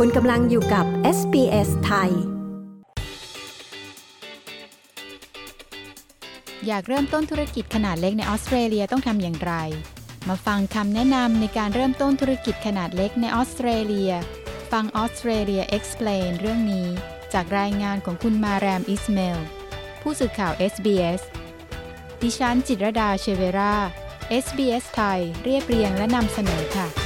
คุณกำลังอยู่กับ SBS ไทย อยากเริ่มต้นธุรกิจขนาดเล็กในออสเตรเลียต้องทำอย่างไร มาฟังคำแนะนำในการเริ่มต้นธุรกิจขนาดเล็กในออสเตรเลีย ฟังออสเตรเลีย explain เรื่องนี้ จากรายงานของคุณมาแรมอิสเมล ผู้สื่อข่าว SBS ดิฉันจิตรดาเชเวรา SBS ไทยเรียบเรียงและนำเสนอค่ะ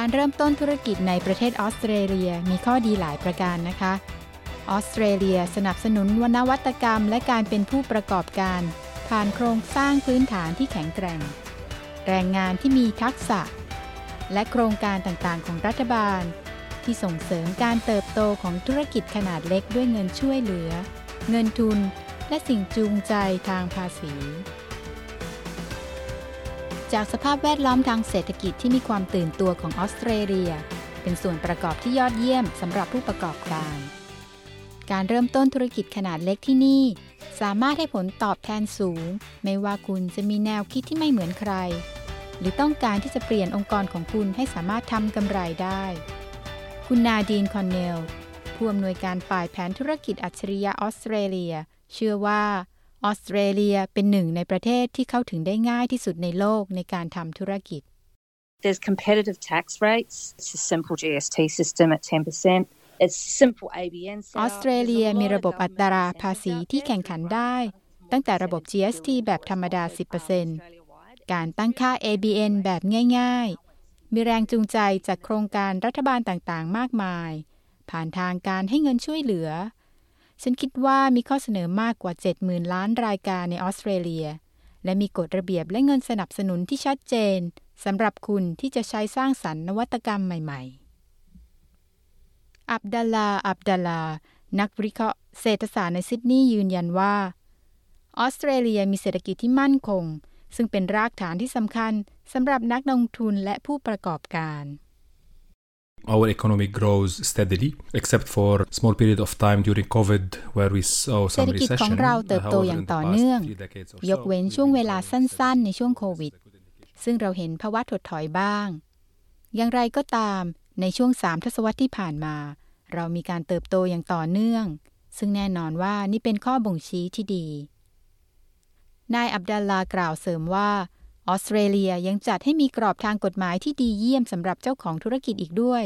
การเริ่มต้นธุรกิจในประเทศออสเตรเลียมีข้อดีหลายประการนะคะ ออสเตรเลียสนับสนุนวนวัตกรรม และการเป็นผู้ประกอบการ ผ่านโครงสร้างพื้นฐานที่แข็งแกร่ง แรงงานที่มีทักษะ และโครงการต่างๆ ของรัฐบาล ที่ส่งเสริมการเติบโตของธุรกิจขนาดเล็กด้วยเงินช่วยเหลือ เงินทุน และสิ่งจูงใจทางภาษี จากสภาพแวดล้อมทางเศรษฐกิจที่มีความตื่นตัวของออสเตรเลีย เป็นส่วนประกอบที่ยอดเยี่ยมสำหรับผู้ประกอบการ การเริ่มต้นธุรกิจขนาดเล็กที่นี่ สามารถให้ผลตอบแทนสูง ไม่ว่าคุณจะมีแนวคิดที่ไม่เหมือนใคร หรือต้องการที่จะเปลี่ยนองค์กรของคุณให้สามารถทำกำไรได้ คุณนาดีนคอนเนลผู้อำนวยการฝ่ายแผนธุรกิจอัจฉริยะออสเตรเลีย เชื่อว่า ออสเตรเลียเป็นหนึ่งในประเทศที่เข้าถึงได้ง่ายที่สุดในโลกในการทำธุรกิจ There's competitive tax rates. It's a simple GST system at 10%. It's simple ABN ออสเตรเลียมีระบบอัตราภาษีที่แข่งขันได้ ตั้งแต่ระบบ GST แบบธรรมดา 10%การตั้งค่า ABN แบบง่าย ๆ มีแรงจูงใจจากโครงการรัฐบาลต่างๆ มากมาย ผ่านทางการให้เงินช่วยเหลือ ฉันคิดว่ามีข้อเสนอมากกว่า 70,000 ล้านรายการในออสเตรเลีย และมีกฎระเบียบและเงินสนับสนุนที่ชัดเจนสำหรับคุณที่จะใช้สร้างสรรค์นวัตกรรมใหม่ๆ อับดัลลา อับดัลลา นักวิเคราะห์เศรษฐศาสตร์ในซิดนีย์ยืนยันว่า ออสเตรเลียมีเศรษฐกิจที่มั่นคง ซึ่งเป็นรากฐานที่สำคัญสำหรับนักลงทุนและผู้ประกอบการ Our economy grows steadily, except for a small period of time during COVID where we saw เศรษ some ฐกิจ recession. ของเราเติบโต However, อย่าง in the ต่อ past เนื่อง few decades or ยก so, เว้น we ช่วง have เวลา been สั้นๆ ในช่วงโค faced วิด with liquidity ซึ่งเราเห็นภาวะถดถอยบ้าง อย่างไรก็ตามในช่วงสามทศวรรษที่ผ่านมา เรามีการเติบโตอย่างต่อเนื่อง ซึ่งแน่นอนว่านี่เป็นข้อบ่งชี้ที่ดี นายอับดัลลากล่าวเสริมว่าออสเตรเลียยังจัดให้มีกรอบทางกฎหมายที่ดีเยี่ยมสำหรับเจ้าของธุรกิจอีกด้วย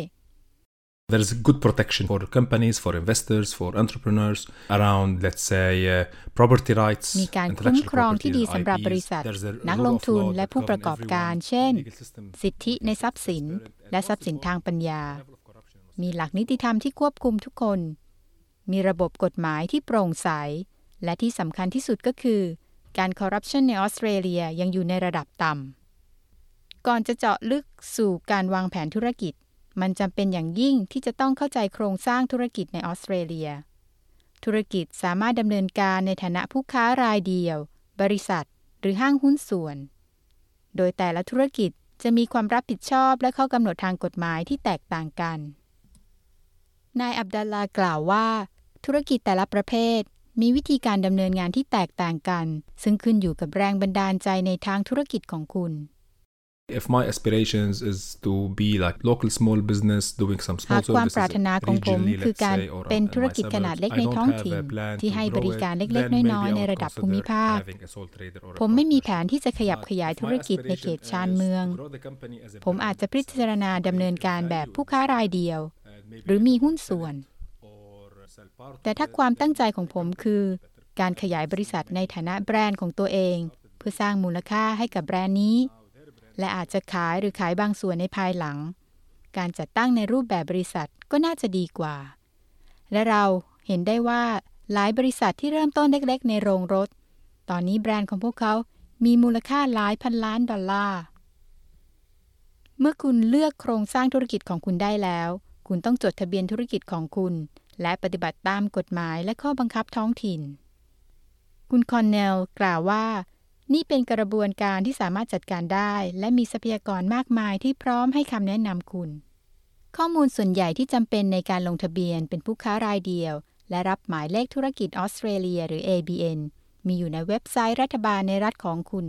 There is good protection for companies, for investors, for entrepreneurs around, let's say, uh, property rights, มีการคุ้ม intellectual ครองที่ property, ดีสำหรับบริ IPs. ษัท There's a นัก rule ลง of ทุน law และ that ผู้ประ govern กอบการ everyone. เช่น Legal system สิทธิในทรัพย์สิน และทรัพย์สินทางปัญญา level of corruption in มีหลักนิติธรรมที่ควบคุมทุกคน มีระบบกฎหมายที่โปร่งใส และที่สำคัญที่สุดก็คือ การคอร์รัปชันในออสเตรเลียยังอยู่ในระดับต่ำ ก่อนจะเจาะลึกสู่การวางแผนธุรกิจ มันจำเป็นอย่างยิ่งที่จะต้องเข้าใจโครงสร้างธุรกิจในออสเตรเลีย ธุรกิจสามารถดำเนินการในฐานะผู้ค้ารายเดียว บริษัท หรือห้างหุ้นส่วน โดยแต่ละธุรกิจจะมีความรับผิดชอบและข้อกำหนดทางกฎหมายที่แตกต่างกัน นายอับดัลลากล่าวว่า ธุรกิจแต่ละประเภท มีวิธีการดำเนินงานที่แตกต่างกัน ซึ่งขึ้นอยู่กับแรงบันดาลใจในทางธุรกิจของคุณ If my aspirations is to be like local small business doing some หา small กความ services ปรารถนาของผม regionally, คือ let's การ say, or เป็น in ธุรกิจ my ขนาด suburbs, เล็ก I ใน don't ท้อง have a ถิ่น plan ที่ to ให้ grow บริ it, การเล็ก then ๆ maybe น้อย I ๆใน would ระดับ consider ภูมิภาค having a sole trader or a ผมไม่มีแผ partnership. นที่จะขยับขยายธุรกิจในเขตชานเมือง ผมอาจจะพิจารณาดำเนินการแบบผู้ค้ารายเดียว หรือมีหุ้นส่วน แต่ถ้าความตั้งใจของผมคือ การขยายบริษัทในฐานะแบรนด์ของตัวเอง เพื่อสร้างมูลค่าให้กับแบรนด์นี้ และอาจจะขายหรือขายบางส่วนในภายหลัง การจัดตั้งในรูปแบบบริษัทก็น่าจะดีกว่า และเราเห็นได้ว่าหลายบริษัทที่เริ่มต้นเล็กๆ ในโรงรถ ตอนนี้แบรนด์ของพวกเขา มีมูลค่าหลายพันล้านดอลลาร์ เมื่อคุณเลือกโครงสร้างธุรกิจของคุณได้แล้ว คุณต้องจดทะเบียนธุรกิจของคุณ และปฏิบัติตามกฎหมายและข้อบังคับท้องถิ่น คุณคอนเนลกล่าวว่า นี่เป็นกระบวนการที่สามารถจัดการได้ และมีทรัพยากรมากมายที่พร้อมให้คำแนะนำคุณ ข้อมูลส่วนใหญ่ที่จำเป็นในการลงทะเบียนเป็นผู้ค้ารายเดียว และรับหมายเลขธุรกิจออสเตรเลียหรือ ABN มีอยู่ในเว็บไซต์รัฐบาลในรัฐของคุณ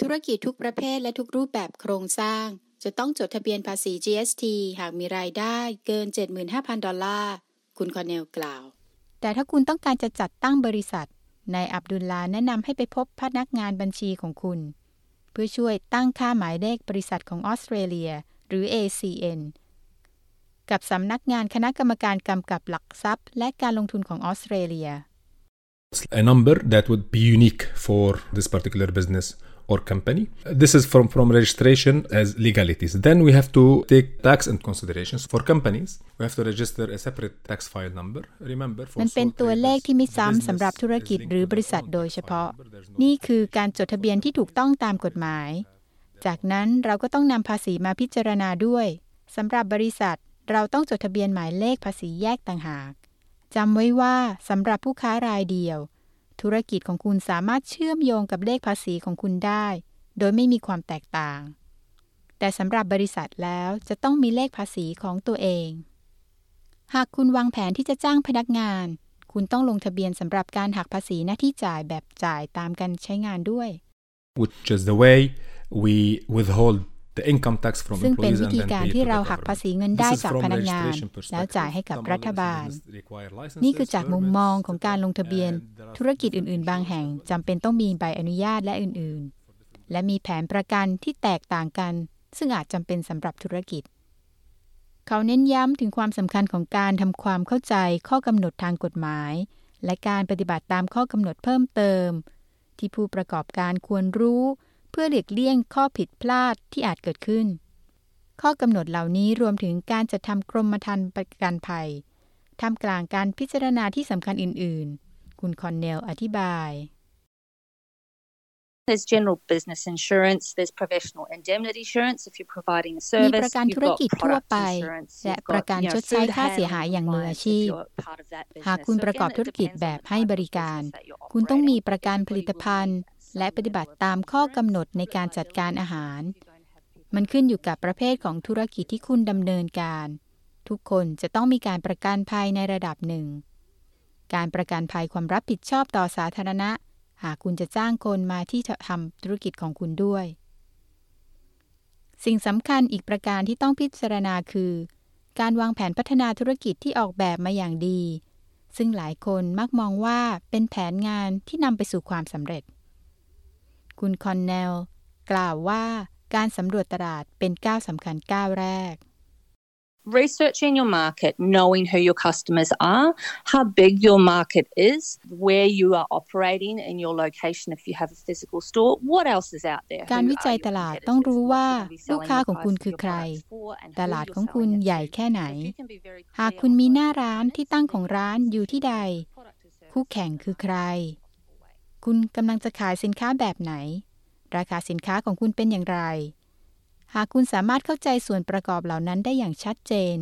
ธุรกิจทุกประเภทและทุกรูปแบบโครงสร้าง จะต้องจดทะเบียนภาษี GST หากมีรายได้เกิน 75,000 ดอลลาร์ คุณคอนเนลกล่าว แต่ถ้าคุณต้องการจะจัดตั้งบริษัท นายอับดุลลาแนะนำให้ไปพบพนักงานบัญชีของคุณ เพื่อช่วยตั้งค่าหมายเลขบริษัทของออสเตรเลีย หรือ ACN กับสำนักงานคณะกรรมการกำกับหลักทรัพย์ และการลงทุนของออสเตรเลีย a number that would be unique for this particular business or company. This is from, from registration as legalities. Then we have to take tax and considerations for companies. We have to register a separate tax file number. Remember, for มันเป็นตัวเลขที่ไม่ซ้ำสำหรับธุรกิจหรือบริษัทโดยเฉพาะ นี่คือการจดทะเบียนที่ถูกต้องตามกฎหมาย จากนั้นเราก็ต้องนำภาษีมาพิจารณาด้วยสำหรับบริษัท เราต้องจดทะเบียนหมายเลขภาษีแยกต่างหาก จำไว้ว่าสำหรับผู้ค้ารายเดียว ธุรกิจของคุณสามารถเชื่อมโยงกับเลขภาษีของคุณได้ โดยไม่มีความแตกต่าง แต่สำหรับบริษัทแล้วจะต้องมีเลขภาษีของตัวเอง หากคุณวางแผนที่จะจ้างพนักงาน คุณต้องลงทะเบียนสำหรับการหักภาษีหน้าที่จ่ายแบบจ่ายตามการใช้งานด้วย which is the way we withhold the income tax from ซึ่งเป็น employees วิ and ธี then การ pay ที่ to the เราหักภา government. ษีเงิน This ได้ is จาก from พนักงาน registration แล้วจ่ายให้กับ perspective. รัฐบาล Some require licenses, นี่คือจากมุมมองของการลงทะเบียน permits, and there are ธุรกิจอื่น ๆ บางแห่งจำเป็นต้องมีใบอนุญาตและอื่น ๆ และมีแผนประกันที่แตกต่างกัน ซึ่งอาจจำเป็นสำหรับธุรกิจ เขาเน้นย้ำถึงความสำคัญของการทำความเข้าใจข้อกำหนดทางกฎหมาย และการปฏิบัติตามข้อกำหนดเพิ่มเติม ที่ผู้ประกอบการควรรู้เพื่อหลีกเลี่ยงข้อผิดพลาดที่อาจเกิดขึ้น ข้อกำหนดเหล่านี้รวมถึงการจัดทำกรมธรรม์ประกันภัยท่ามกลางการพิจารณาที่สำคัญอื่น ๆ คุณคอนเนลอธิบาย There's general business insurance, there's professional indemnity insurance if you're providing a มี service. ประกัน you've ธุร got กิจทั่ว product ไป insurance, และ you've ประ got, กัน you know, ชดใช้ food ค่าเสียหาย handling อย่างมืออา compliance ชีพ if you're part of that หาก business. คุณ So ประกอบ again, ธุ it รกิจ depends แบ on บ the ให้ type บ of ริการ business that you're คุณต้องมี operating. ประกันผลิตภัณฑ์ และปฏิบัติตามข้อกำหนดในการจัดการอาหาร มันขึ้นอยู่กับประเภทของธุรกิจที่คุณดำเนินการ ทุกคนจะต้องมีการประกันภัยในระดับหนึ่ง การประกันภัยความรับผิดชอบต่อสาธารณะ หากคุณจะจ้างคนมาที่ทำธุรกิจของคุณด้วย สิ่งสำคัญอีกประการที่ต้องพิจารณาคือ การวางแผนพัฒนาธุรกิจที่ออกแบบมาอย่างดีซึ่งหลายคนมักมองว่าเป็นแผนงานที่นำไปสู่ความสำเร็จ คุณคอนเนล กล่าวว่าการสำรวจตลาดเป็นก้าวสำคัญก้าวแรก researching your market, knowing who your customers are, how big your market is, where you are operating in your location if you have a physical store, what else is out there? การ Who วิจัย are your ตลาด competitors? ต้องรู้ What ว่า you're gonna be ลูก selling ค้า your ของคุณ price คือ for ใคร your products for and who ตลาด you're ของคุณ selling it ใหญ่ to. แค่ไหน If you can be very หาก clear คุณ on มี those หน้าร้าน components, ที่ตั้งของร้านอยู่ที่ใด product or service คู่แข่งคือใคร คุณกำลังจะขายสินค้าแบบไหน ราคาสินค้าของคุณเป็นอย่างไร หากคุณสามารถเข้าใจส่วนประกอบเหล่านั้นได้อย่างชัดเจน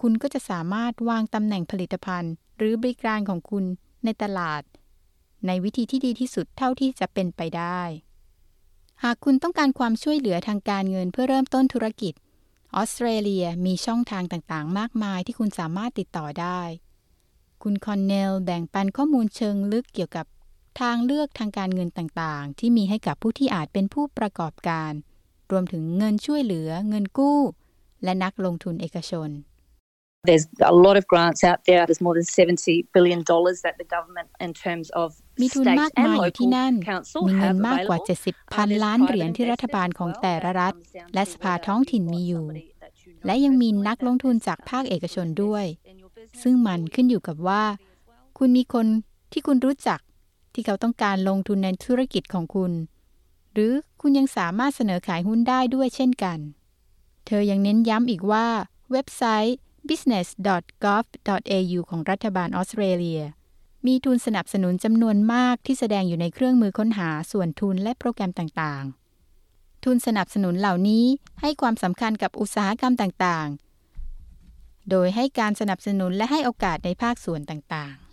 คุณก็จะสามารถวางตำแหน่งผลิตภัณฑ์ หรือบริการของคุณในตลาด ในวิธีที่ดีที่สุดเท่าที่จะเป็นไปได้ หากคุณต้องการความช่วยเหลือทางการเงินเพื่อเริ่มต้นธุรกิจออสเตรเลียมีช่องทางต่างๆ มากมายที่คุณสามารถติดต่อได้ คุณคอนเนลแบ่งปันข้อมูลเชิงลึกเกี่ยวกับ ทางเลือกทางการเงินต่างๆ ที่มีให้กับผู้ที่อาจเป็นผู้ประกอบการ รวมถึงเงินช่วยเหลือ เงินกู้ และนักลงทุนเอกชน There's a lot of grants out there. There's more than $70 billion that the government, in terms of มีทุน state มาก and มายอยู่ที่ local นั่น council มีเงิน have มากกว่า available. 70 พัน There's ล้าน private เหรียญที่รัฐบาล investment ของ as well. แต่ละ That รัฐ comes down และ to สภา whether ท้องถิ่น you've มี got อยู่ somebody that you know และยังมี personally นัก that ลงทุน is, จาก uh, ภาคเอกชน looking to ด้วย invest in your business ซึ่งมัน or ขึ้นอยู่กับว่า คุณมีคนที่คุณรู้จัก ที่เขาต้องการลงทุนในธุรกิจของคุณ หรือคุณยังสามารถเสนอขายหุ้นได้ด้วยเช่นกัน เธอยังเน้นย้ำอีกว่าเว็บไซต์ business.gov.au ของรัฐบาลออสเตรเลีย มีทุนสนับสนุนจำนวนมากที่แสดงอยู่ในเครื่องมือค้นหาส่วนทุนและโปรแกรมต่างๆ ทุนสนับสนุนเหล่านี้ให้ความสำคัญกับอุตสาหกรรมต่างๆ โดยให้การสนับสนุนและให้โอกาสในภาคส่วนต่างๆ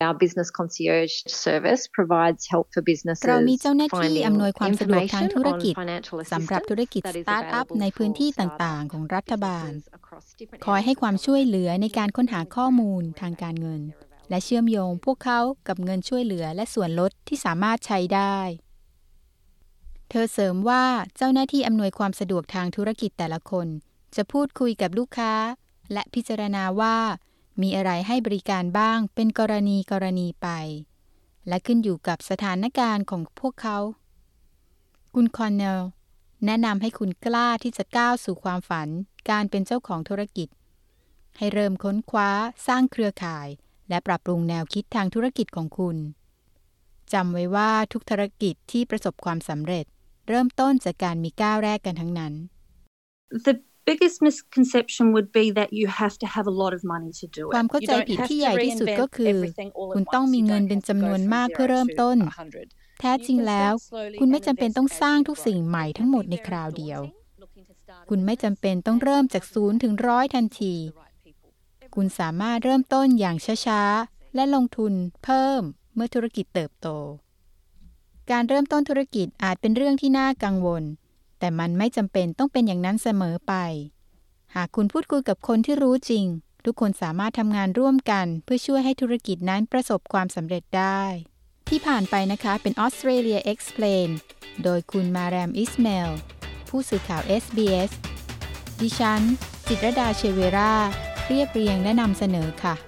Our business concierge service provides help for businesses เรามีเจ้าหน้าที่ finding อำนวยความสะดวกทาง information ธุร on กิจ financial สำหรับธุรกิจ assistance สตาร์ทอัพ that is ในพื้นที่ available for ต่างๆ ของรัฐบาล businesses across different คอยให้ areas of ความช่วยเหลือในการค้นหาข้อมูลทางการเงิน และเชื่อมโยงพวกเขากับเงินช่วยเหลือและส่วนลดที่สามารถใช้ได้ เธอเสริมว่าเจ้าหน้าที่อำนวยความสะดวกทางธุรกิจแต่ละคน จะพูดคุยกับลูกค้า และพิจารณาว่า มีอะไรให้บริการบ้างเป็นกรณีกรณีไป และขึ้นอยู่กับสถานการณ์ของพวกเขา คุณคอนเนลแนะนำให้คุณกล้าที่จะก้าวสู่ความฝัน การเป็นเจ้าของธุรกิจ ให้เริ่มค้นคว้าสร้างเครือข่าย และปรับปรุงแนวคิดทางธุรกิจของคุณจำไว้ว่าทุกธุรกิจที่ประสบความสำเร็จ เริ่มต้นจากการมีก้าวแรกกันทั้งนั้น The biggest misconception would be that you have to have a lot of money to do it. ความเข้าใจผิดที่ใหญ่ที่สุดก็คือ คุณต้องมีเงินเป็นจำนวนมากเพื่อเริ่มต้น แท้จริงแล้ว คุณไม่จำเป็นต้องสร้างทุกสิ่งใหม่ทั้งหมดในคราวเดียว คุณไม่จำเป็นต้องเริ่มจากศูนย์ถึงร้อยทันที คุณสามารถเริ่มต้นอย่างช้าๆ และลงทุนเพิ่มเมื่อธุรกิจเติบโต การเริ่มต้นธุรกิจอาจเป็นเรื่องที่น่ากังวล แต่มันไม่จำเป็นต้องเป็นอย่างนั้นเสมอไป หากคุณพูดคุยกับคนที่รู้จริง ทุกคนสามารถทำงานร่วมกัน เพื่อช่วยให้ธุรกิจนั้นประสบความสำเร็จได้ ที่ผ่านไปนะคะเป็น Australia Explain โดยคุณมาแรมอิสเมล ผู้สื่อข่าว SBS ดิฉัน จิตรดาเชเวรา เรียบเรียงและนำเสนอค่ะ